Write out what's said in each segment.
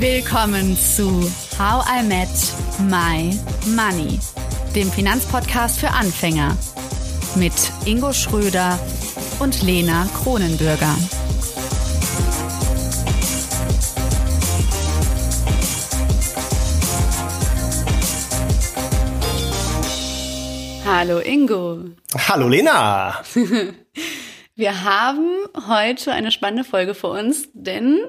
Willkommen zu How I Met My Money, dem Finanzpodcast für Anfänger mit Ingo Schröder und Lena Kronenbürger. Hallo Ingo. Hallo Lena. Wir haben heute eine spannende Folge vor uns, denn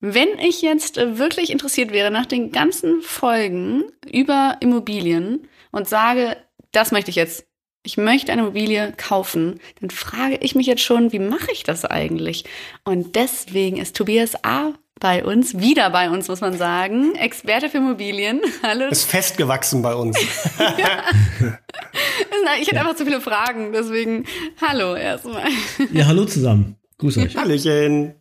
wenn ich jetzt äh, wirklich interessiert wäre nach den ganzen Folgen über Immobilien und sage, das möchte ich jetzt, ich möchte eine Immobilie kaufen, dann frage ich mich jetzt schon, wie mache ich das eigentlich? Und deswegen ist Tobias A bei uns, wieder bei uns, muss man sagen. Experte für Immobilien. Hallo. Ist festgewachsen bei uns. ja. Ich hätte einfach zu viele Fragen, deswegen hallo erstmal. Ja, hallo zusammen. Grüß euch. Hallöchen.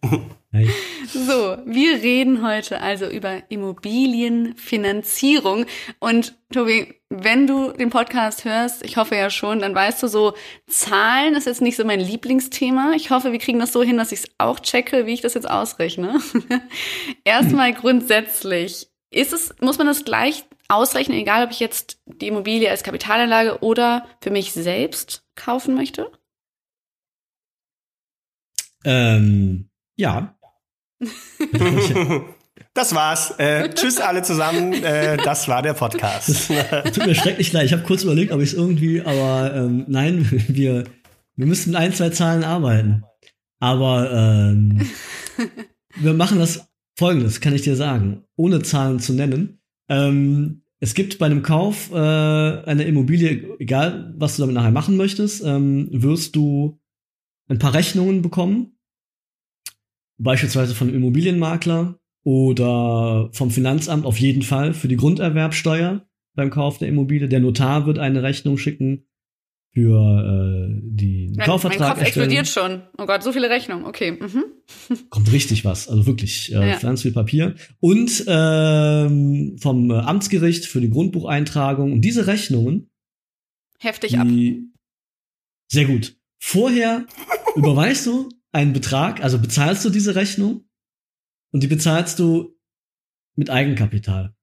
Hi. So, wir reden heute also über Immobilienfinanzierung. Und Tobi, wenn du den Podcast hörst, ich hoffe ja schon, dann weißt du so, Zahlen ist jetzt nicht so mein Lieblingsthema. Ich hoffe, wir kriegen das so hin, dass ich es auch checke, wie ich das jetzt ausrechne. Erstmal grundsätzlich, ist es, muss man das gleich ausrechnen, egal ob ich jetzt die Immobilie als Kapitalanlage oder für mich selbst kaufen möchte? Ähm, ja, Das war's. Äh, tschüss alle zusammen. Äh, das war der Podcast. Tut mir schrecklich leid. Ich habe kurz überlegt, ob ich es irgendwie, aber ähm, nein, wir, wir müssen mit ein, zwei Zahlen arbeiten. Aber ähm, wir machen das folgendes, kann ich dir sagen, ohne Zahlen zu nennen. Ähm, es gibt bei einem Kauf äh, einer Immobilie, egal was du damit nachher machen möchtest, ähm, wirst du ein paar Rechnungen bekommen beispielsweise von Immobilienmakler oder vom Finanzamt auf jeden Fall für die Grunderwerbsteuer beim Kauf der Immobilie. Der Notar wird eine Rechnung schicken für äh, die mein, Kaufvertrag. Mein Kopf explodiert schon. Oh Gott, so viele Rechnungen. Okay. Mhm. Kommt richtig was, also wirklich äh, ja. ganz viel Papier. Und ähm, vom Amtsgericht für die Grundbucheintragung. Und diese Rechnungen heftig ab. Sehr gut. Vorher überweist du einen Betrag, also bezahlst du diese Rechnung und die bezahlst du mit Eigenkapital.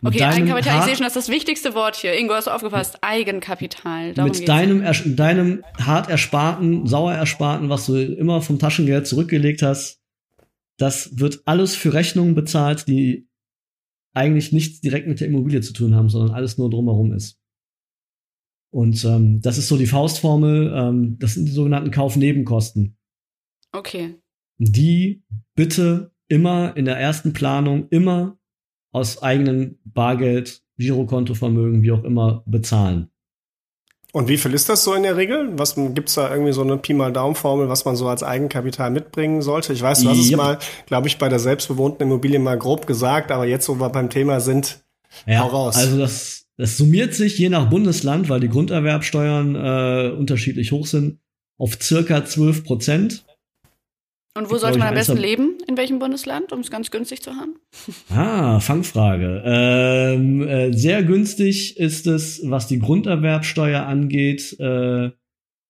Mit okay, Eigenkapital, ich sehe schon, das ist das wichtigste Wort hier. Ingo, hast du aufgepasst? Eigenkapital. Darum mit deinem, deinem hart ersparten, sauer ersparten, was du immer vom Taschengeld zurückgelegt hast, das wird alles für Rechnungen bezahlt, die eigentlich nichts direkt mit der Immobilie zu tun haben, sondern alles nur drumherum ist. Und ähm, das ist so die Faustformel. Ähm, das sind die sogenannten Kaufnebenkosten. Okay. Die bitte immer in der ersten Planung immer aus eigenem Bargeld, Girokontovermögen, wie auch immer, bezahlen. Und wie viel ist das so in der Regel? Was gibt's da irgendwie so eine Pi mal Daumen-Formel, was man so als Eigenkapital mitbringen sollte? Ich weiß, du hast yep. es mal, glaube ich, bei der selbstbewohnten Immobilie mal grob gesagt, aber jetzt, wo wir beim Thema sind, ja, hau raus. Also das das summiert sich je nach Bundesland, weil die Grunderwerbsteuern äh, unterschiedlich hoch sind, auf circa 12 Prozent. Und wo sollte man am besten leben? In welchem Bundesland, um es ganz günstig zu haben? Ah, Fangfrage. Ähm, äh, sehr günstig ist es, was die Grunderwerbsteuer angeht, äh,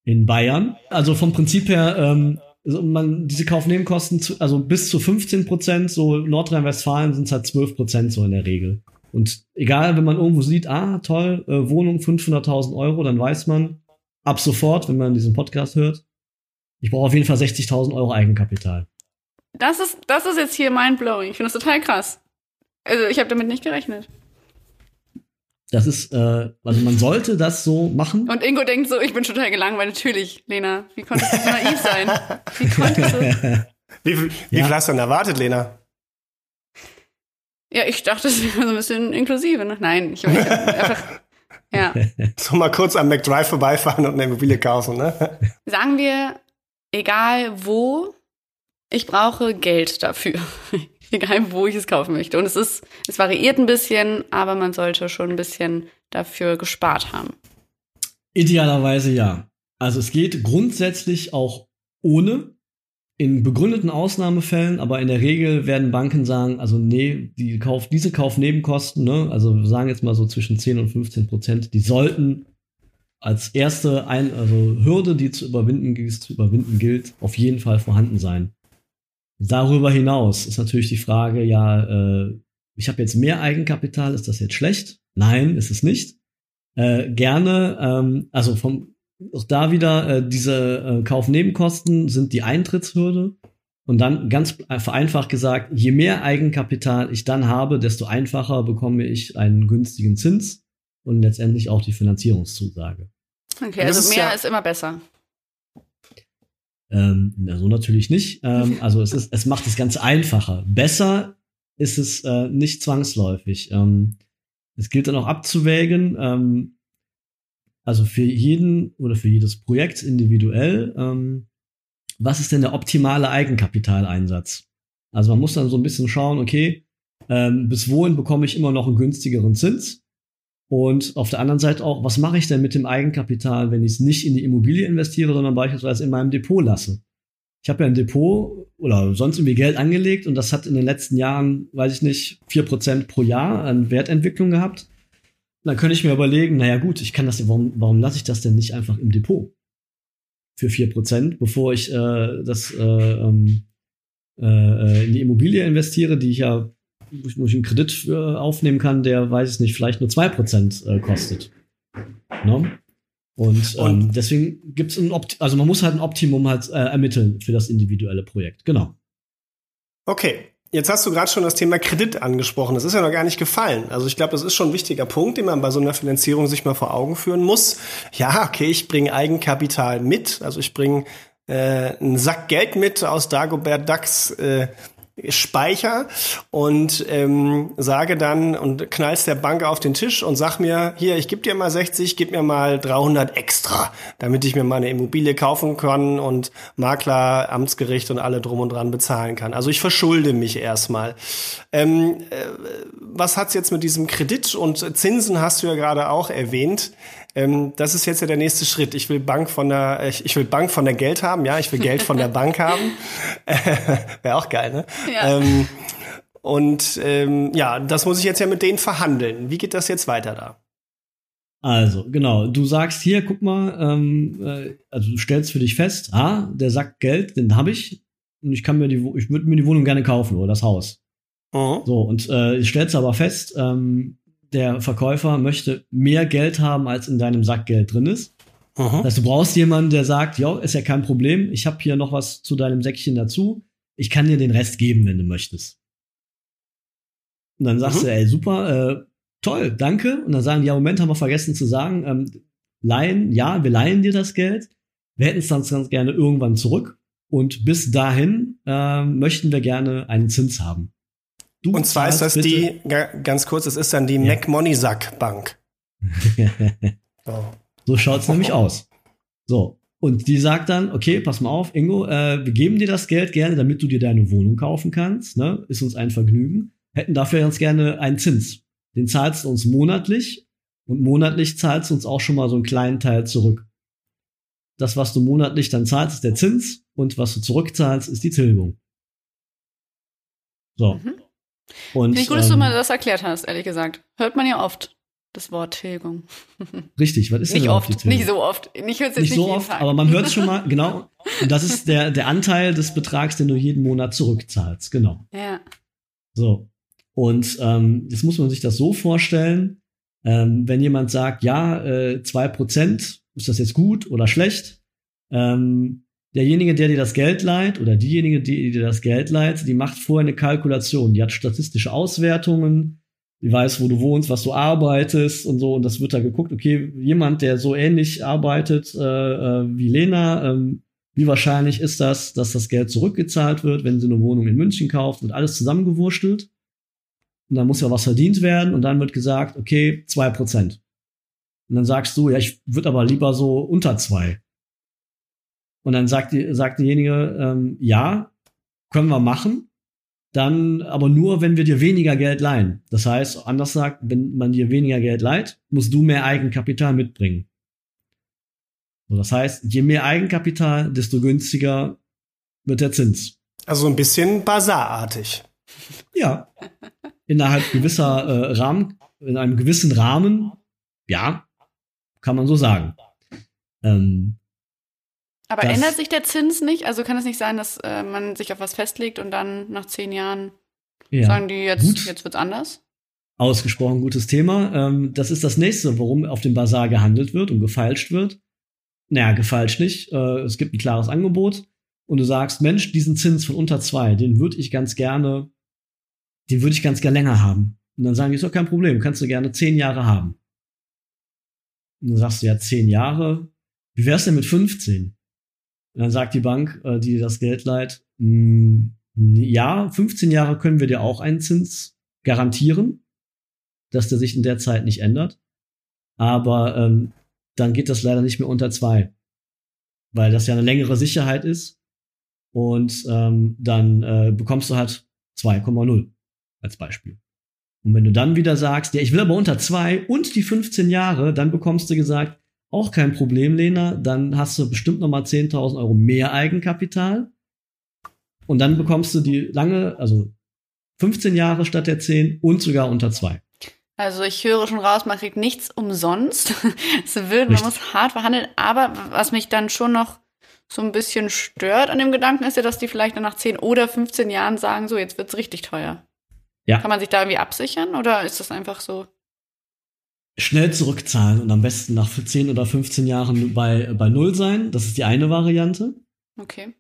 in Bayern. Also vom Prinzip her, ähm, man, diese Kaufnebenkosten, zu, also bis zu 15 Prozent, so Nordrhein-Westfalen sind es halt 12 Prozent so in der Regel. Und egal, wenn man irgendwo sieht, ah, toll, äh, Wohnung 500.000 Euro, dann weiß man ab sofort, wenn man diesen Podcast hört, ich brauche auf jeden Fall 60.000 Euro Eigenkapital. Das ist, das ist jetzt hier mindblowing. Ich finde das total krass. Also ich habe damit nicht gerechnet. Das ist, äh, also man sollte das so machen. Und Ingo denkt so, ich bin total gelangweilt. Natürlich, Lena. Wie konntest du so naiv sein? Wie konntest du? Wie, wie ja. viel hast du denn erwartet, Lena? Ja, ich dachte, es wäre so ein bisschen inklusive. Ne? Nein, ich, ich einfach. Ja. So mal kurz am McDrive vorbeifahren und eine Immobilie kaufen, ne? Sagen wir, egal wo, ich brauche Geld dafür. egal wo ich es kaufen möchte. Und es ist, es variiert ein bisschen, aber man sollte schon ein bisschen dafür gespart haben. Idealerweise ja. Also es geht grundsätzlich auch ohne in begründeten Ausnahmefällen, aber in der Regel werden Banken sagen, also nee, die Kauf, diese Kaufnebenkosten, ne, also sagen jetzt mal so zwischen 10 und 15 Prozent, die sollten als erste ein, also Hürde, die zu überwinden, zu überwinden gilt, auf jeden Fall vorhanden sein. Darüber hinaus ist natürlich die Frage, ja, äh, ich habe jetzt mehr Eigenkapital, ist das jetzt schlecht? Nein, ist es nicht. Äh, gerne, ähm, also vom auch da wieder äh, diese äh, Kaufnebenkosten sind die Eintrittshürde. Und dann ganz vereinfacht gesagt, je mehr Eigenkapital ich dann habe, desto einfacher bekomme ich einen günstigen Zins und letztendlich auch die Finanzierungszusage. Okay, also mehr ja ist immer besser. Ähm, na, so natürlich nicht. Ähm, also es ist, es macht das Ganze einfacher. Besser ist es äh, nicht zwangsläufig. Ähm, es gilt dann auch abzuwägen, ähm, also für jeden oder für jedes Projekt individuell, ähm, was ist denn der optimale Eigenkapitaleinsatz? Also man muss dann so ein bisschen schauen, okay, ähm, bis wohin bekomme ich immer noch einen günstigeren Zins? Und auf der anderen Seite auch, was mache ich denn mit dem Eigenkapital, wenn ich es nicht in die Immobilie investiere, sondern beispielsweise in meinem Depot lasse? Ich habe ja ein Depot oder sonst irgendwie Geld angelegt und das hat in den letzten Jahren, weiß ich nicht, vier Prozent pro Jahr an Wertentwicklung gehabt. Dann könnte ich mir überlegen, naja gut, ich kann das, warum, warum lasse ich das denn nicht einfach im Depot? Für vier Prozent, bevor ich äh, das äh, ähm, äh, in die Immobilie investiere, die ich ja wo ich einen Kredit äh, aufnehmen kann, der, weiß ich nicht, vielleicht nur 2% äh, kostet. Ne? Und, ähm, Und deswegen gibt es ein Opt also man muss halt ein Optimum halt äh, ermitteln für das individuelle Projekt. Genau. Okay. Jetzt hast du gerade schon das Thema Kredit angesprochen. Das ist ja noch gar nicht gefallen. Also ich glaube, das ist schon ein wichtiger Punkt, den man bei so einer Finanzierung sich mal vor Augen führen muss. Ja, okay, ich bringe Eigenkapital mit. Also ich bringe äh, einen Sack Geld mit aus Dagobert Ducks äh, Speicher und ähm, sage dann und knallst der Bank auf den Tisch und sag mir, hier, ich gebe dir mal 60, gib mir mal 300 extra, damit ich mir mal eine Immobilie kaufen kann und Makler, Amtsgericht und alle drum und dran bezahlen kann. Also ich verschulde mich erstmal. Ähm, äh, was hat's jetzt mit diesem Kredit und Zinsen hast du ja gerade auch erwähnt. Ähm, das ist jetzt ja der nächste Schritt. Ich will Bank von der, ich, ich will Bank von der Geld haben, ja, ich will Geld von der Bank haben. Wäre auch geil, ne? Ja. Ähm, und ähm, ja, das muss ich jetzt ja mit denen verhandeln. Wie geht das jetzt weiter da? Also, genau, du sagst hier, guck mal, ähm, äh, also du stellst für dich fest, ah, der Sack Geld, den habe ich und ich kann mir die, ich würde mir die Wohnung gerne kaufen oder das Haus. Mhm. So, und äh, stellst aber fest, ähm, der Verkäufer möchte mehr Geld haben, als in deinem Sack Geld drin ist. Mhm. Das heißt, du brauchst jemanden, der sagt, ja, ist ja kein Problem, ich habe hier noch was zu deinem Säckchen dazu, ich kann dir den Rest geben, wenn du möchtest. Und dann sagst mhm. du, ey, super, äh, toll, danke. Und dann sagen die, ja, Moment, haben wir vergessen zu sagen, ähm, leihen, ja, wir leihen dir das Geld, wir hätten es dann ganz gerne irgendwann zurück. Und bis dahin äh, möchten wir gerne einen Zins haben. Du und zwar ist das bitte. die, ganz kurz, es ist dann die ja. Mac Bank. oh. So schaut's nämlich aus. So. Und die sagt dann, okay, pass mal auf, Ingo, äh, wir geben dir das Geld gerne, damit du dir deine Wohnung kaufen kannst. Ne? Ist uns ein Vergnügen. Hätten dafür ganz gerne einen Zins. Den zahlst du uns monatlich und monatlich zahlst du uns auch schon mal so einen kleinen Teil zurück. Das, was du monatlich dann zahlst, ist der Zins und was du zurückzahlst, ist die Tilgung. So. Mhm. Und, Finde ich gut, dass du mal ähm, das erklärt hast, ehrlich gesagt. Hört man ja oft. Das Wort Tilgung. Richtig, was ist nicht denn oft, nicht so oft. Ich höre es nicht, nicht so oft, Tag. aber man hört es schon mal, genau. Und das ist der, der Anteil des Betrags, den du jeden Monat zurückzahlst, genau. Ja. So. Und ähm, jetzt muss man sich das so vorstellen, ähm, wenn jemand sagt, ja, äh, zwei äh, Prozent, ist das jetzt gut oder schlecht? Ähm, derjenige, der dir das Geld leiht oder diejenige, die dir das Geld leiht, die macht vorher eine Kalkulation. Die hat statistische Auswertungen, die weiß, wo du wohnst, was du arbeitest und so. Und das wird da geguckt, okay, jemand, der so ähnlich arbeitet äh, äh, wie Lena, ähm, wie wahrscheinlich ist das, dass das Geld zurückgezahlt wird, wenn sie eine Wohnung in München kauft, wird alles zusammengewurschtelt. Und dann muss ja was verdient werden und dann wird gesagt, okay, zwei Prozent. Und dann sagst du, ja, ich würde aber lieber so unter zwei. Und dann sagt, die, sagt diejenige, ähm, ja, können wir machen, dann aber nur, wenn wir dir weniger Geld leihen. Das heißt, anders sagt, wenn man dir weniger Geld leiht, musst du mehr Eigenkapital mitbringen. So, das heißt, je mehr Eigenkapital, desto günstiger wird der Zins. Also ein bisschen basarartig. Ja. Innerhalb gewisser äh, Rahmen, in einem gewissen Rahmen, ja, kann man so sagen. Ähm, Aber ändert sich der Zins nicht? Also kann es nicht sein, dass äh, man sich auf was festlegt und dann nach zehn Jahren ja, sagen die jetzt, gut. jetzt wird's anders? Ausgesprochen gutes Thema. Ähm, das ist das nächste, worum auf dem Bazar gehandelt wird und gefeilscht wird. Naja, gefeilscht nicht. Äh, es gibt ein klares Angebot und du sagst, Mensch, diesen Zins von unter zwei, den würde ich ganz gerne, den würde ich ganz gerne länger haben. Und dann sagen die, ist doch kein Problem, kannst du gerne zehn Jahre haben. Und dann sagst du ja, zehn Jahre, wie wär's denn mit 15? Und dann sagt die Bank, äh, die das Geld leiht, mh, hm, ja, 15 Jahre können wir dir auch einen Zins garantieren, dass der sich in der Zeit nicht ändert. Aber ähm, dann geht das leider nicht mehr unter zwei, weil das ja eine längere Sicherheit ist. Und ähm, dann äh, bekommst du halt 2,0 als Beispiel. Und wenn du dann wieder sagst, ja, ich will aber unter zwei und die 15 Jahre, dann bekommst du gesagt, auch kein Problem, Lena. Dann hast du bestimmt noch mal 10.000 Euro mehr Eigenkapital. Und dann bekommst du die lange, also 15 Jahre statt der 10 und sogar unter zwei. Also ich höre schon raus, man kriegt nichts umsonst. es wird, man muss hart verhandeln. Aber was mich dann schon noch so ein bisschen stört an dem Gedanken, ist ja, dass die vielleicht dann nach 10 oder 15 Jahren sagen, so, jetzt wird's richtig teuer. Ja. Kann man sich da irgendwie absichern oder ist das einfach so? Schnell zurückzahlen und am besten nach 10 oder 15 Jahren bei, bei Null sein. Das ist die eine Variante. Okay.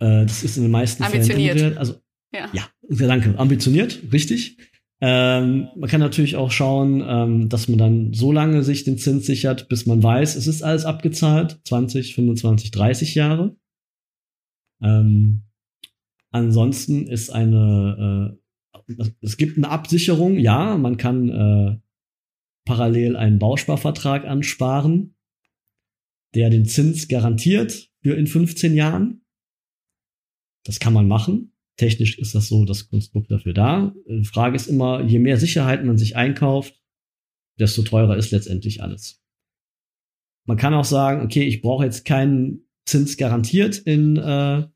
Äh, das ist in den meisten Ambitioniert. Fällen. Also, ja. ja, danke. Ambitioniert, richtig. Ähm, man kann natürlich auch schauen, ähm, dass man dann so lange sich den Zins sichert, bis man weiß, es ist alles abgezahlt. 20, 25, 30 Jahre. Ähm, ansonsten ist eine, äh, es gibt eine Absicherung, ja, man kann äh, parallel einen Bausparvertrag ansparen, der den Zins garantiert für in 15 Jahren. Das kann man machen. Technisch ist das so das Konstrukt dafür da. Die Frage ist immer, je mehr Sicherheit man sich einkauft, desto teurer ist letztendlich alles. Man kann auch sagen, okay, ich brauche jetzt keinen Zins garantiert in, äh,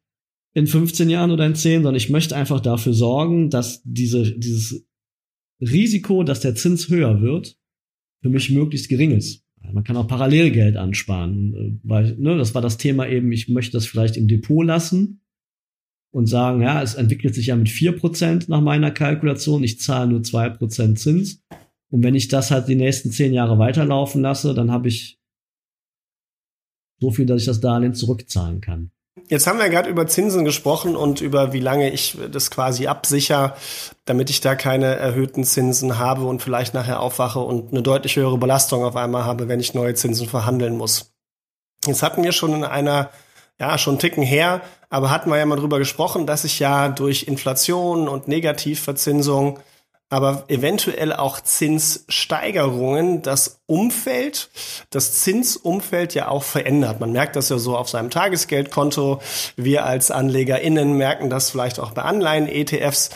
in 15 Jahren oder in 10, sondern ich möchte einfach dafür sorgen, dass diese, dieses Risiko, dass der Zins höher wird, für mich möglichst gering ist. Man kann auch Parallelgeld ansparen, äh, weil ne, das war das Thema eben, ich möchte das vielleicht im Depot lassen und sagen, ja, es entwickelt sich ja mit vier Prozent nach meiner Kalkulation, ich zahle nur zwei Prozent Zins. Und wenn ich das halt die nächsten zehn Jahre weiterlaufen lasse, dann habe ich so viel, dass ich das Darlehen zurückzahlen kann. Jetzt haben wir gerade über Zinsen gesprochen und über wie lange ich das quasi absicher, damit ich da keine erhöhten Zinsen habe und vielleicht nachher aufwache und eine deutlich höhere Belastung auf einmal habe, wenn ich neue Zinsen verhandeln muss. Jetzt hatten wir schon in einer, ja, schon einen Ticken her, aber hatten wir ja mal drüber gesprochen, dass ich ja durch Inflation und Negativverzinsung aber eventuell auch Zinssteigerungen das Umfeld, das Zinsumfeld ja auch verändert. Man merkt das ja so auf seinem Tagesgeldkonto. Wir als AnlegerInnen merken das vielleicht auch bei Anleihen-ETFs.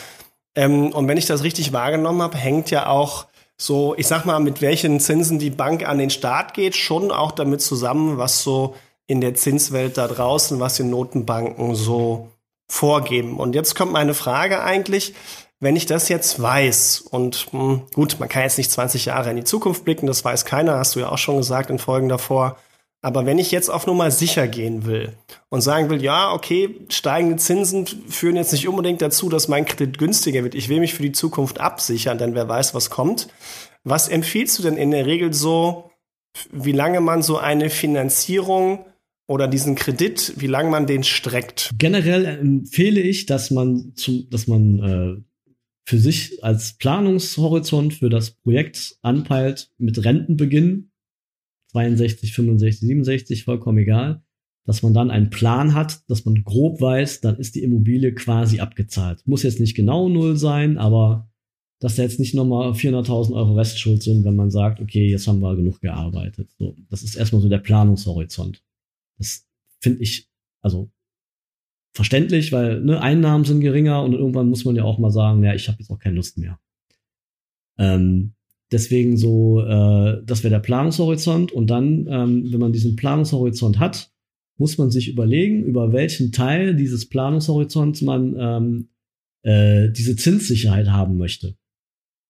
Ähm, und wenn ich das richtig wahrgenommen habe, hängt ja auch so, ich sag mal, mit welchen Zinsen die Bank an den Start geht, schon auch damit zusammen, was so in der Zinswelt da draußen, was die Notenbanken so vorgeben. Und jetzt kommt meine Frage eigentlich, wenn ich das jetzt weiß und mh, hm, gut, man kann jetzt nicht 20 Jahre in die Zukunft blicken, das weiß keiner, hast du ja auch schon gesagt in Folgen davor. Aber wenn ich jetzt auf Nummer sicher gehen will und sagen will, ja, okay, steigende Zinsen führen jetzt nicht unbedingt dazu, dass mein Kredit günstiger wird. Ich will mich für die Zukunft absichern, denn wer weiß, was kommt. Was empfiehlst du denn in der Regel so, wie lange man so eine Finanzierung oder diesen Kredit, wie lange man den streckt? Generell empfehle ich, dass man zum, dass man äh, für sich als Planungshorizont für das Projekt anpeilt mit Rentenbeginn 62, 65, 67, vollkommen egal, dass man dann einen Plan hat, dass man grob weiß, dann ist die Immobilie quasi abgezahlt. Muss jetzt nicht genau null sein, aber dass da jetzt nicht nochmal 400.000 Euro Restschuld sind, wenn man sagt, okay, jetzt haben wir genug gearbeitet. So, das ist erstmal so der Planungshorizont. Das finde ich, also verständlich, weil ne, Einnahmen sind geringer und irgendwann muss man ja auch mal sagen, ja, ich habe jetzt auch keine Lust mehr. Ähm, deswegen so, äh, das wäre der Planungshorizont und dann, ähm, wenn man diesen Planungshorizont hat, muss man sich überlegen, über welchen Teil dieses Planungshorizonts man ähm, äh, diese Zinssicherheit haben möchte.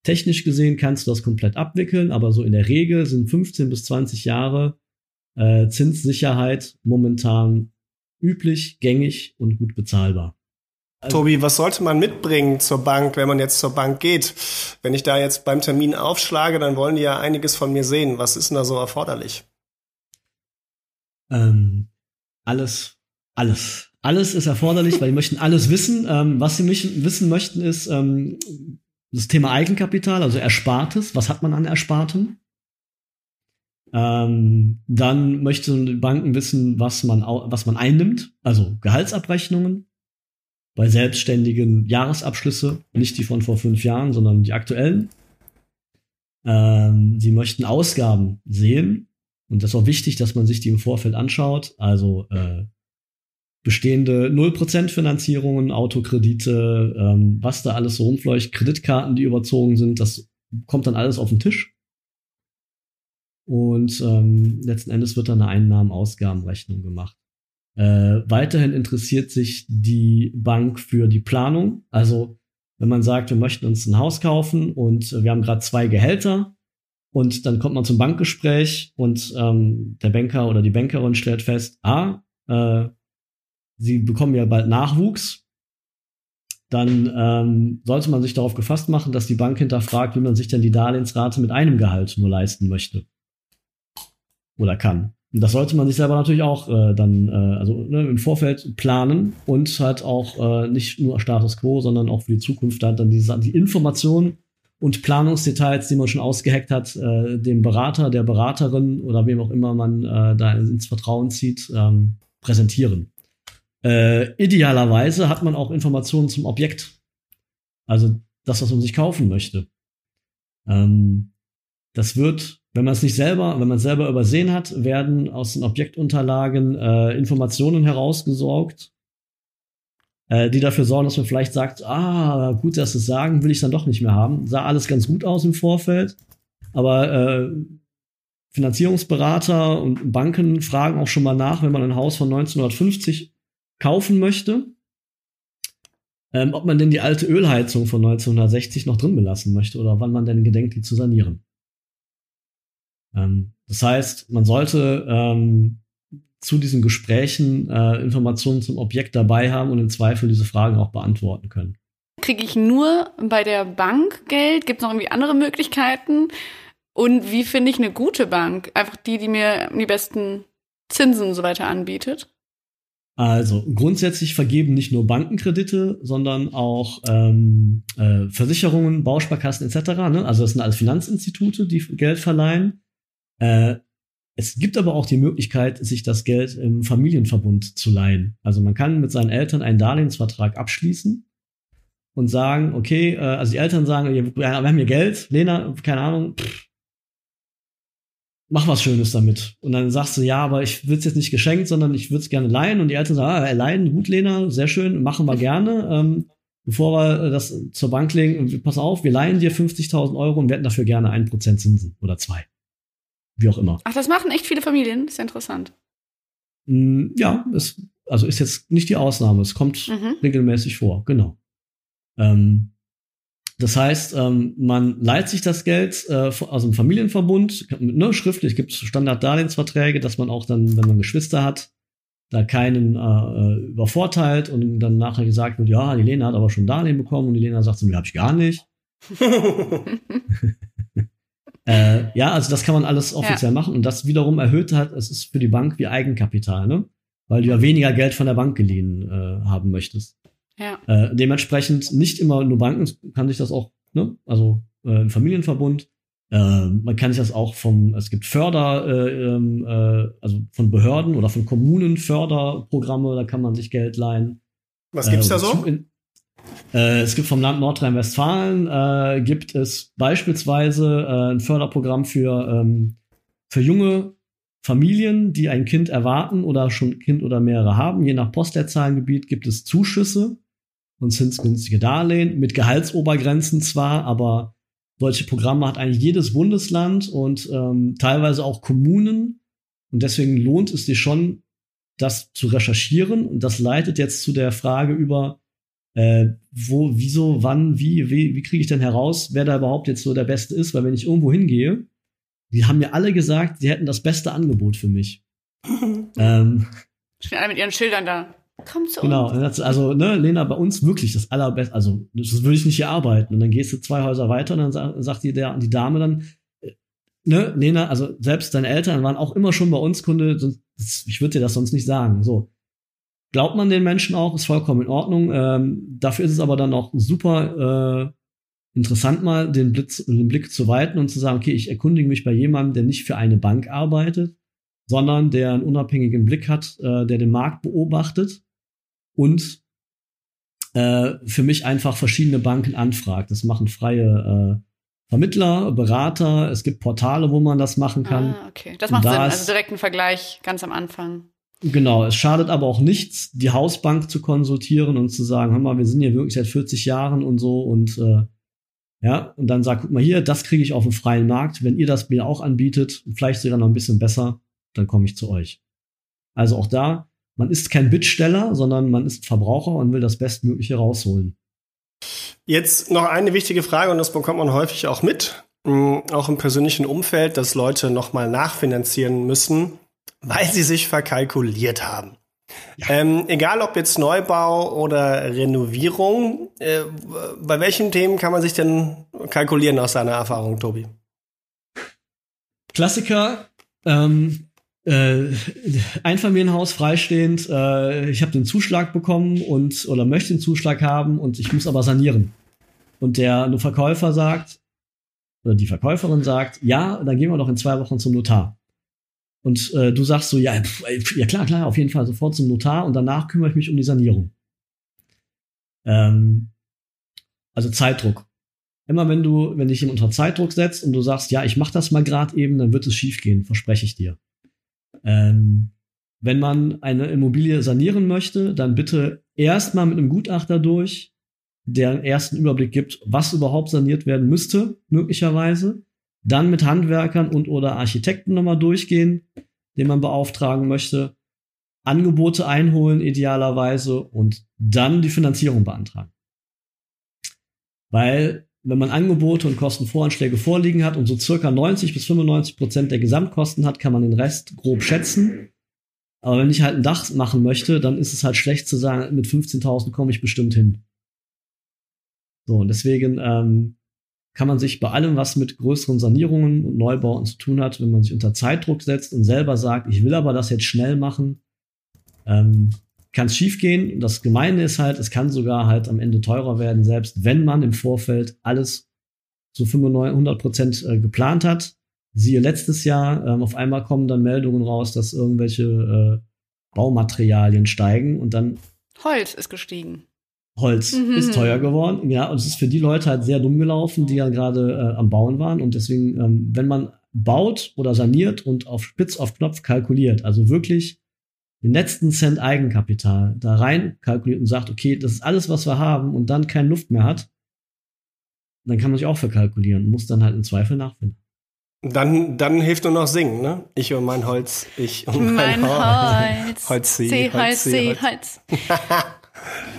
Technisch gesehen kannst du das komplett abwickeln, aber so in der Regel sind 15 bis 20 Jahre äh, Zinssicherheit momentan üblich, gängig und gut bezahlbar. Also Tobi, was sollte man mitbringen zur Bank, wenn man jetzt zur Bank geht? Wenn ich da jetzt beim Termin aufschlage, dann wollen die ja einiges von mir sehen. Was ist denn da so erforderlich? Ähm, alles, alles. Alles ist erforderlich, weil die möchten alles wissen. Ähm, was sie mich wissen möchten, ist ähm, das Thema Eigenkapital, also Erspartes. Was hat man an Erspartem? Ähm, dann möchten die Banken wissen, was man, was man einnimmt, also Gehaltsabrechnungen. Bei selbstständigen Jahresabschlüsse, nicht die von vor fünf Jahren, sondern die aktuellen. Ähm, sie möchten Ausgaben sehen. Und das ist auch wichtig, dass man sich die im Vorfeld anschaut. Also äh, bestehende 0% Finanzierungen, Autokredite, ähm, was da alles so rumfleucht, Kreditkarten, die überzogen sind, das kommt dann alles auf den Tisch. Und ähm, letzten Endes wird dann eine Einnahmen-Ausgabenrechnung gemacht. Äh, weiterhin interessiert sich die Bank für die Planung. Also wenn man sagt, wir möchten uns ein Haus kaufen und wir haben gerade zwei Gehälter und dann kommt man zum Bankgespräch und ähm, der Banker oder die Bankerin stellt fest, ah, äh, sie bekommen ja bald Nachwuchs, dann ähm, sollte man sich darauf gefasst machen, dass die Bank hinterfragt, wie man sich denn die Darlehensrate mit einem Gehalt nur leisten möchte oder kann. Und das sollte man sich selber natürlich auch äh, dann äh, also ne, im Vorfeld planen und halt auch äh, nicht nur Status quo, sondern auch für die Zukunft halt dann diese die Informationen und Planungsdetails, die man schon ausgeheckt hat, äh, dem Berater, der Beraterin oder wem auch immer man äh, da ins Vertrauen zieht, ähm, präsentieren. Äh, idealerweise hat man auch Informationen zum Objekt. Also das, was man sich kaufen möchte. Ähm, das wird, wenn man es nicht selber, wenn man es selber übersehen hat, werden aus den Objektunterlagen äh, Informationen herausgesorgt, äh, die dafür sorgen, dass man vielleicht sagt, ah, gut, dass es sagen, will ich dann doch nicht mehr haben. Sah alles ganz gut aus im Vorfeld, aber äh, Finanzierungsberater und Banken fragen auch schon mal nach, wenn man ein Haus von 1950 kaufen möchte, ähm, ob man denn die alte Ölheizung von 1960 noch drin belassen möchte oder wann man denn gedenkt, die zu sanieren. Ähm, das heißt, man sollte ähm, zu diesen Gesprächen äh, Informationen zum Objekt dabei haben und im Zweifel diese Fragen auch beantworten können. Kriege ich nur bei der Bank Geld? Gibt es noch irgendwie andere Möglichkeiten? Und wie finde ich eine gute Bank? Einfach die, die mir die besten Zinsen und so weiter anbietet? Also grundsätzlich vergeben nicht nur Bankenkredite, sondern auch ähm, äh, Versicherungen, Bausparkassen etc. Ne? Also das sind alles Finanzinstitute, die Geld verleihen. Äh, es gibt aber auch die Möglichkeit, sich das Geld im Familienverbund zu leihen. Also man kann mit seinen Eltern einen Darlehensvertrag abschließen und sagen, okay, äh, also die Eltern sagen, wir haben hier Geld, Lena, keine Ahnung, pff, mach was Schönes damit. Und dann sagst du, ja, aber ich will es jetzt nicht geschenkt, sondern ich würde es gerne leihen. Und die Eltern sagen, ah, leihen, gut, Lena, sehr schön, machen wir gerne. Ähm, bevor wir das zur Bank legen, pass auf, wir leihen dir 50.000 Euro und werden dafür gerne ein Prozent Zinsen oder zwei. Wie auch immer. Ach, das machen echt viele Familien, ist ja interessant. Mm, ja, es, also ist jetzt nicht die Ausnahme, es kommt mhm. regelmäßig vor, genau. Ähm, das heißt, ähm, man leiht sich das Geld äh, aus dem Familienverbund, ne, schriftlich gibt es Standarddarlehensverträge, dass man auch dann, wenn man Geschwister hat, da keinen äh, äh übervorteilt und dann nachher gesagt wird, ja, die Lena hat aber schon Darlehen bekommen und die Lena sagt so, nee, hab ich gar nicht. äh, ja, also das kann man alles offiziell ja. machen und das wiederum erhöht halt, es ist für die Bank wie Eigenkapital, ne? Weil du ja weniger Geld von der Bank geliehen äh, haben möchtest. Ja. Äh, dementsprechend nicht immer nur Banken, kann sich das auch, ne? also äh, ein Familienverbund. Äh, man kann sich das auch vom, es gibt Förder, äh, ähm, äh, also von Behörden oder von Kommunen Förderprogramme, da kann man sich Geld leihen. Was gibt's da äh, so? In, äh, es gibt vom Land Nordrhein-Westfalen äh, gibt es beispielsweise äh, ein Förderprogramm für ähm, für junge Familien, die ein Kind erwarten oder schon ein Kind oder mehrere haben. Je nach Postleitzahlengebiet gibt es Zuschüsse und zinsgünstige Darlehen mit Gehaltsobergrenzen zwar, aber solche Programme hat eigentlich jedes Bundesland und ähm, teilweise auch Kommunen. Und deswegen lohnt es dir schon, das zu recherchieren. Und das leitet jetzt zu der Frage über, äh, wo, wieso, wann, wie, wie, wie kriege ich denn heraus, wer da überhaupt jetzt so der Beste ist? Weil wenn ich irgendwo hingehe, die haben mir alle gesagt, sie hätten das beste Angebot für mich. ähm, Stehen alle mit ihren Schildern da. Komm zu genau. uns. Genau. Also, ne, Lena, bei uns wirklich das allerbeste. Also, das würde ich nicht hier arbeiten. Und dann gehst du zwei Häuser weiter und dann sagt, sagt die, der, die Dame dann, äh, ne, Lena, also selbst deine Eltern waren auch immer schon bei uns Kunde. Ich würde dir das sonst nicht sagen. So. Glaubt man den Menschen auch, ist vollkommen in Ordnung. Ähm, dafür ist es aber dann auch super äh, interessant, mal den, Blitz, den Blick zu weiten und zu sagen, okay, ich erkundige mich bei jemandem, der nicht für eine Bank arbeitet, sondern der einen unabhängigen Blick hat, äh, der den Markt beobachtet und äh, für mich einfach verschiedene Banken anfragt. Das machen freie äh, Vermittler, Berater, es gibt Portale, wo man das machen kann. Ah, okay. Das macht da Sinn. Also direkt ein Vergleich ganz am Anfang. Genau, es schadet aber auch nichts, die Hausbank zu konsultieren und zu sagen, hör mal, wir sind hier wirklich seit 40 Jahren und so und äh, ja, und dann sagt, guck mal hier, das kriege ich auf dem freien Markt. Wenn ihr das mir auch anbietet, vielleicht sogar noch ein bisschen besser, dann komme ich zu euch. Also auch da, man ist kein Bittsteller, sondern man ist Verbraucher und will das Bestmögliche rausholen. Jetzt noch eine wichtige Frage und das bekommt man häufig auch mit, mm, auch im persönlichen Umfeld, dass Leute nochmal nachfinanzieren müssen, weil sie sich verkalkuliert haben. Ja. Ähm, egal ob jetzt Neubau oder Renovierung, äh, bei welchen Themen kann man sich denn kalkulieren aus seiner Erfahrung, Tobi? Klassiker, ähm, äh, Einfamilienhaus freistehend, äh, ich habe den Zuschlag bekommen und oder möchte den Zuschlag haben und ich muss aber sanieren. Und der Verkäufer sagt, oder die Verkäuferin sagt, ja, dann gehen wir doch in zwei Wochen zum Notar. Und äh, du sagst so, ja, pf, ja klar, klar, auf jeden Fall sofort zum Notar und danach kümmere ich mich um die Sanierung. Ähm, also Zeitdruck. Immer wenn du, wenn dich jemand unter Zeitdruck setzt und du sagst, ja, ich mach das mal gerade eben, dann wird es schiefgehen, verspreche ich dir. Ähm, wenn man eine Immobilie sanieren möchte, dann bitte erstmal mit einem Gutachter durch, der einen ersten Überblick gibt, was überhaupt saniert werden müsste, möglicherweise. Dann mit Handwerkern und oder Architekten nochmal durchgehen, den man beauftragen möchte. Angebote einholen, idealerweise, und dann die Finanzierung beantragen. Weil, wenn man Angebote und Kostenvoranschläge vorliegen hat und so circa 90 bis 95 Prozent der Gesamtkosten hat, kann man den Rest grob schätzen. Aber wenn ich halt ein Dach machen möchte, dann ist es halt schlecht zu sagen, mit 15.000 komme ich bestimmt hin. So, und deswegen ähm, kann man sich bei allem, was mit größeren Sanierungen und Neubauten zu tun hat, wenn man sich unter Zeitdruck setzt und selber sagt, ich will aber das jetzt schnell machen, ähm, kann es schiefgehen. Das Gemeine ist halt, es kann sogar halt am Ende teurer werden, selbst wenn man im Vorfeld alles zu 95, 100 Prozent äh, geplant hat. Siehe letztes Jahr, ähm, auf einmal kommen dann Meldungen raus, dass irgendwelche äh, Baumaterialien steigen und dann Holz ist gestiegen. Holz mhm. ist teuer geworden. Ja, und es ist für die Leute halt sehr dumm gelaufen, die ja gerade äh, am Bauen waren. Und deswegen, ähm, wenn man baut oder saniert und auf Spitz auf Knopf kalkuliert, also wirklich den letzten Cent Eigenkapital da rein kalkuliert und sagt, okay, das ist alles, was wir haben und dann keine Luft mehr hat, dann kann man sich auch verkalkulieren und muss dann halt im Zweifel nachfinden. Dann, dann hilft nur noch singen, ne? Ich und mein Holz, ich und mein, mein Holz. Holz. Holz, See, Holz, See, Holz.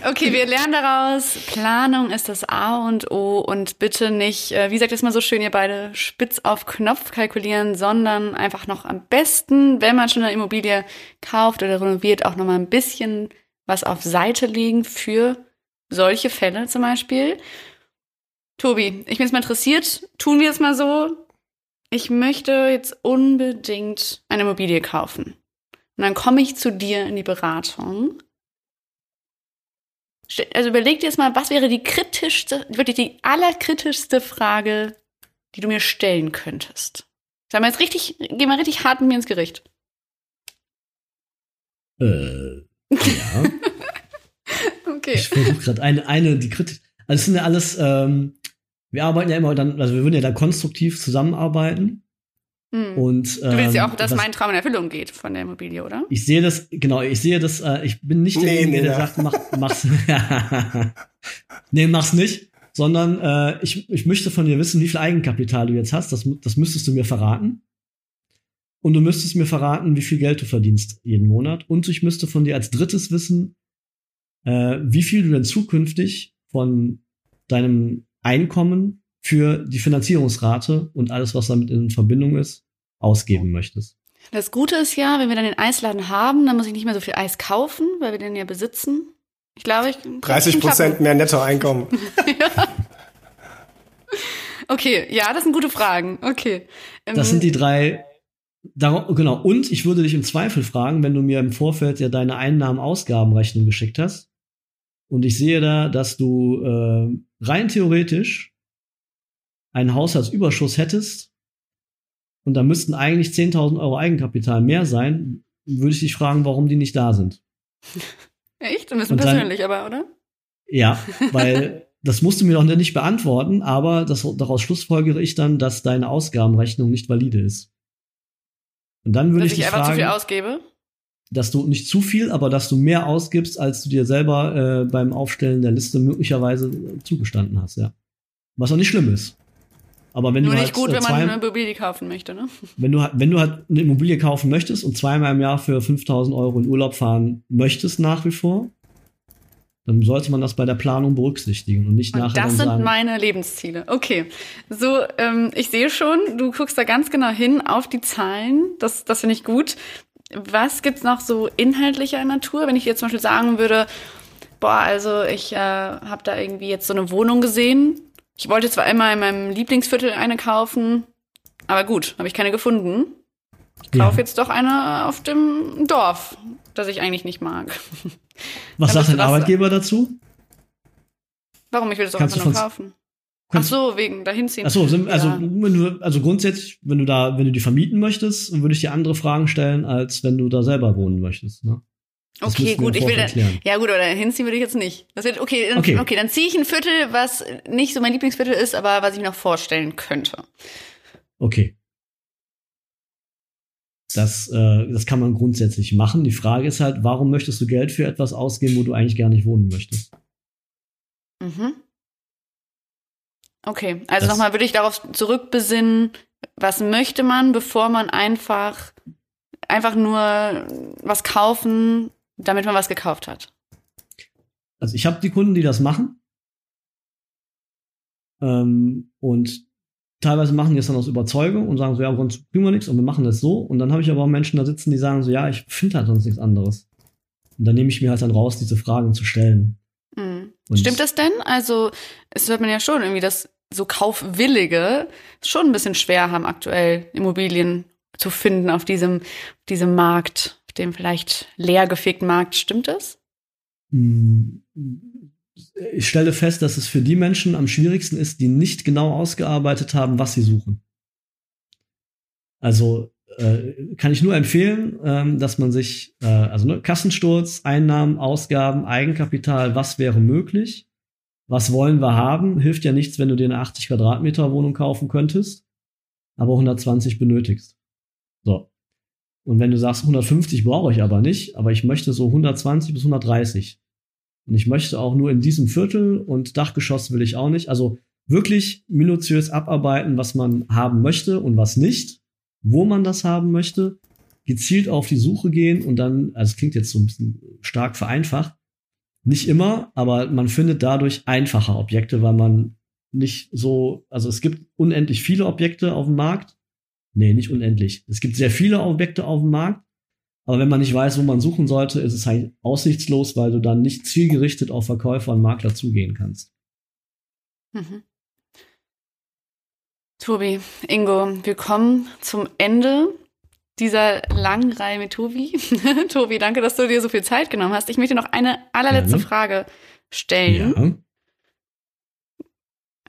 Okay, wir lernen daraus, Planung ist das A und O und bitte nicht, äh, wie sagt es mal so schön, ihr beide spitz auf Knopf kalkulieren, sondern einfach noch am besten, wenn man schon eine Immobilie kauft oder renoviert, auch noch mal ein bisschen was auf Seite legen für solche Fälle zum Beispiel. Tobi, ich bin jetzt mal interessiert, tun wir es mal so. Ich möchte jetzt unbedingt eine Immobilie kaufen. Und dann komme ich zu dir in die Beratung also überleg dir jetzt mal, was wäre die kritischste, wirklich die allerkritischste Frage, die du mir stellen könntest? Sag mal jetzt richtig, geh mal richtig hart mit mir ins Gericht. Äh, ja. okay. Ich versuche gerade eine, eine, die kritisch. Also es sind ja alles, ähm, wir arbeiten ja immer dann, also wir würden ja da konstruktiv zusammenarbeiten. Hm. Und, ähm, du willst ja ähm, auch, dass was, mein Traum in Erfüllung geht von der Immobilie, oder? Ich sehe das, genau, ich sehe das, äh, ich bin nicht derjenige, nee, nee, der sagt, mach, mach's. nee, mach's nicht. Sondern äh, ich, ich möchte von dir wissen, wie viel Eigenkapital du jetzt hast. Das, das müsstest du mir verraten. Und du müsstest mir verraten, wie viel Geld du verdienst jeden Monat. Und ich müsste von dir als drittes wissen, äh, wie viel du denn zukünftig von deinem Einkommen für die Finanzierungsrate und alles, was damit in Verbindung ist, ausgeben möchtest. Das Gute ist ja, wenn wir dann den Eisladen haben, dann muss ich nicht mehr so viel Eis kaufen, weil wir den ja besitzen. Ich glaube, ich. 30 Prozent mehr Nettoeinkommen. ja. Okay, ja, das sind gute Fragen. Okay. Das sind die drei. genau. Und ich würde dich im Zweifel fragen, wenn du mir im Vorfeld ja deine Einnahmen-Ausgabenrechnung geschickt hast. Und ich sehe da, dass du äh, rein theoretisch einen Haushaltsüberschuss hättest und da müssten eigentlich 10.000 Euro Eigenkapital mehr sein, würde ich dich fragen, warum die nicht da sind. Echt? Ein bisschen persönlich, aber, oder? Ja, weil das musst du mir doch nicht beantworten, aber das, daraus schlussfolgere ich dann, dass deine Ausgabenrechnung nicht valide ist. Und dann würde dass ich dich einfach fragen, zu viel ausgebe? Dass du nicht zu viel, aber dass du mehr ausgibst, als du dir selber äh, beim Aufstellen der Liste möglicherweise zugestanden hast, ja. Was auch nicht schlimm ist. Aber wenn Nur du nicht halt, gut, wenn man eine Immobilie kaufen möchte, ne? Wenn du, wenn du halt eine Immobilie kaufen möchtest und zweimal im Jahr für 5000 Euro in Urlaub fahren möchtest nach wie vor, dann sollte man das bei der Planung berücksichtigen und nicht und nachher Das sind sagen, meine Lebensziele. Okay. So, ähm, ich sehe schon, du guckst da ganz genau hin auf die Zahlen. Das, das finde ich gut. Was gibt's noch so inhaltlicher Natur? Wenn ich jetzt zum Beispiel sagen würde, boah, also ich äh, habe da irgendwie jetzt so eine Wohnung gesehen, ich wollte zwar einmal in meinem Lieblingsviertel eine kaufen, aber gut, habe ich keine gefunden. Ich kaufe ja. jetzt doch eine auf dem Dorf, das ich eigentlich nicht mag. Was sagt dein Arbeitgeber dazu? Warum? Ich will das auch einfach nur kaufen. Ach so, wegen dahin ziehen. Ach so, also, ja. wenn du, also grundsätzlich, wenn du da, wenn du die vermieten möchtest, würde ich dir andere Fragen stellen, als wenn du da selber wohnen möchtest. Ne? Das okay, gut, ich will dann, ja gut, aber hinziehen würde ich jetzt nicht. Das wird, okay, dann, okay. okay, dann ziehe ich ein Viertel, was nicht so mein Lieblingsviertel ist, aber was ich mir noch vorstellen könnte. Okay. Das, äh, das kann man grundsätzlich machen. Die Frage ist halt, warum möchtest du Geld für etwas ausgeben, wo du eigentlich gar nicht wohnen möchtest? Mhm. Okay, also nochmal würde ich darauf zurückbesinnen, was möchte man, bevor man einfach einfach nur was kaufen damit man was gekauft hat. Also ich habe die Kunden, die das machen. Ähm, und teilweise machen die es dann aus Überzeugung und sagen so, ja, sonst kriegen wir nichts und wir machen das so. Und dann habe ich aber auch Menschen da sitzen, die sagen so, ja, ich finde halt sonst nichts anderes. Und dann nehme ich mir halt dann raus, diese Fragen zu stellen. Mhm. Stimmt das denn? Also, es hört man ja schon irgendwie, dass so Kaufwillige schon ein bisschen schwer haben, aktuell Immobilien zu finden auf diesem, diesem Markt dem vielleicht leergefegten Markt. Stimmt das? Hm, ich stelle fest, dass es für die Menschen am schwierigsten ist, die nicht genau ausgearbeitet haben, was sie suchen. Also äh, kann ich nur empfehlen, ähm, dass man sich, äh, also ne, Kassensturz, Einnahmen, Ausgaben, Eigenkapital, was wäre möglich, was wollen wir haben, hilft ja nichts, wenn du dir eine 80 Quadratmeter Wohnung kaufen könntest, aber 120 benötigst. Und wenn du sagst, 150 brauche ich aber nicht, aber ich möchte so 120 bis 130. Und ich möchte auch nur in diesem Viertel und Dachgeschoss will ich auch nicht. Also wirklich minutiös abarbeiten, was man haben möchte und was nicht, wo man das haben möchte, gezielt auf die Suche gehen und dann, also es klingt jetzt so ein bisschen stark vereinfacht, nicht immer, aber man findet dadurch einfache Objekte, weil man nicht so, also es gibt unendlich viele Objekte auf dem Markt Nee, nicht unendlich. Es gibt sehr viele Objekte auf dem Markt, aber wenn man nicht weiß, wo man suchen sollte, ist es halt aussichtslos, weil du dann nicht zielgerichtet auf Verkäufer und Makler zugehen kannst. Mhm. Tobi, Ingo, wir kommen zum Ende dieser langen Reihe mit Tobi. Tobi, danke, dass du dir so viel Zeit genommen hast. Ich möchte noch eine allerletzte ja. Frage stellen. Ja.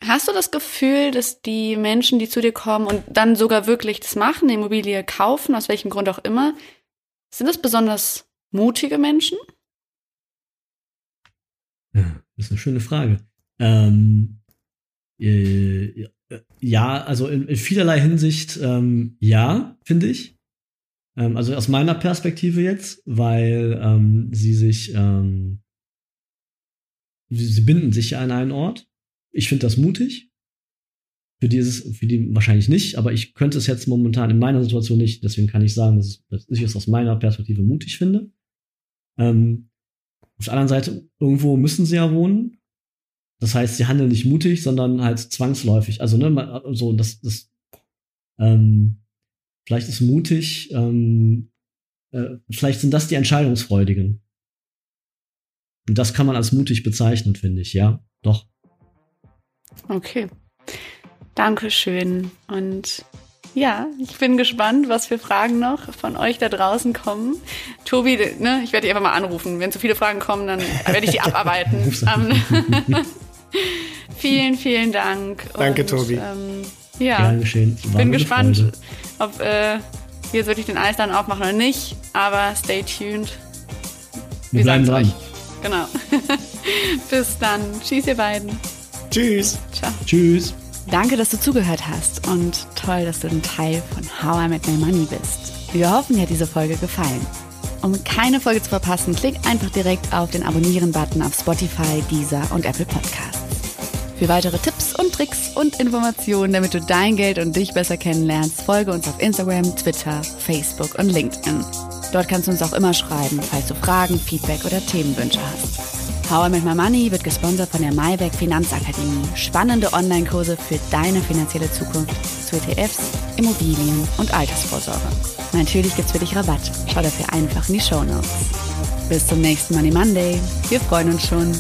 Hast du das Gefühl, dass die Menschen, die zu dir kommen und dann sogar wirklich das machen, eine Immobilie kaufen, aus welchem Grund auch immer, sind das besonders mutige Menschen? Das ist eine schöne Frage. Ähm, äh, ja, also in, in vielerlei Hinsicht ähm, ja, finde ich. Ähm, also aus meiner Perspektive jetzt, weil ähm, sie sich, ähm, sie, sie binden sich ja an einen Ort ich finde das mutig. Für die für die wahrscheinlich nicht, aber ich könnte es jetzt momentan in meiner Situation nicht. Deswegen kann ich sagen, dass, ich es aus meiner Perspektive mutig finde. Ähm, auf der anderen Seite, irgendwo müssen sie ja wohnen. Das heißt, sie handeln nicht mutig, sondern halt zwangsläufig. Also, ne, so, das, das, ähm, Vielleicht ist mutig, ähm, äh, vielleicht sind das die Entscheidungsfreudigen. Und das kann man als mutig bezeichnen, finde ich, ja, doch. Okay. Dankeschön. Und ja, ich bin gespannt, was für Fragen noch von euch da draußen kommen. Tobi, ne, ich werde dich einfach mal anrufen. Wenn zu viele Fragen kommen, dann werde ich die abarbeiten. Vielen, vielen Dank. Danke, Und, Tobi. Ähm, ja. Ich bin gespannt, Freude. ob äh, wir jetzt wirklich den Eis dann aufmachen oder nicht. Aber stay tuned. Wir, wir bleiben dran. Euch. Genau. Bis dann. Tschüss, ihr beiden. Tschüss. Ciao. Tschüss. Danke, dass du zugehört hast und toll, dass du ein Teil von How I Met My Money bist. Wir hoffen, dir hat diese Folge gefallen. Um keine Folge zu verpassen, klick einfach direkt auf den Abonnieren-Button auf Spotify, Deezer und Apple Podcasts. Für weitere Tipps und Tricks und Informationen, damit du dein Geld und dich besser kennenlernst, folge uns auf Instagram, Twitter, Facebook und LinkedIn. Dort kannst du uns auch immer schreiben, falls du Fragen, Feedback oder Themenwünsche hast. I Make My Money wird gesponsert von der Maybeck Finanzakademie. Spannende Online-Kurse für deine finanzielle Zukunft zu ETFs, Immobilien und Altersvorsorge. Natürlich gibt's für dich Rabatt. Schau dafür einfach in die Show Notes. Bis zum nächsten Money Monday. Wir freuen uns schon.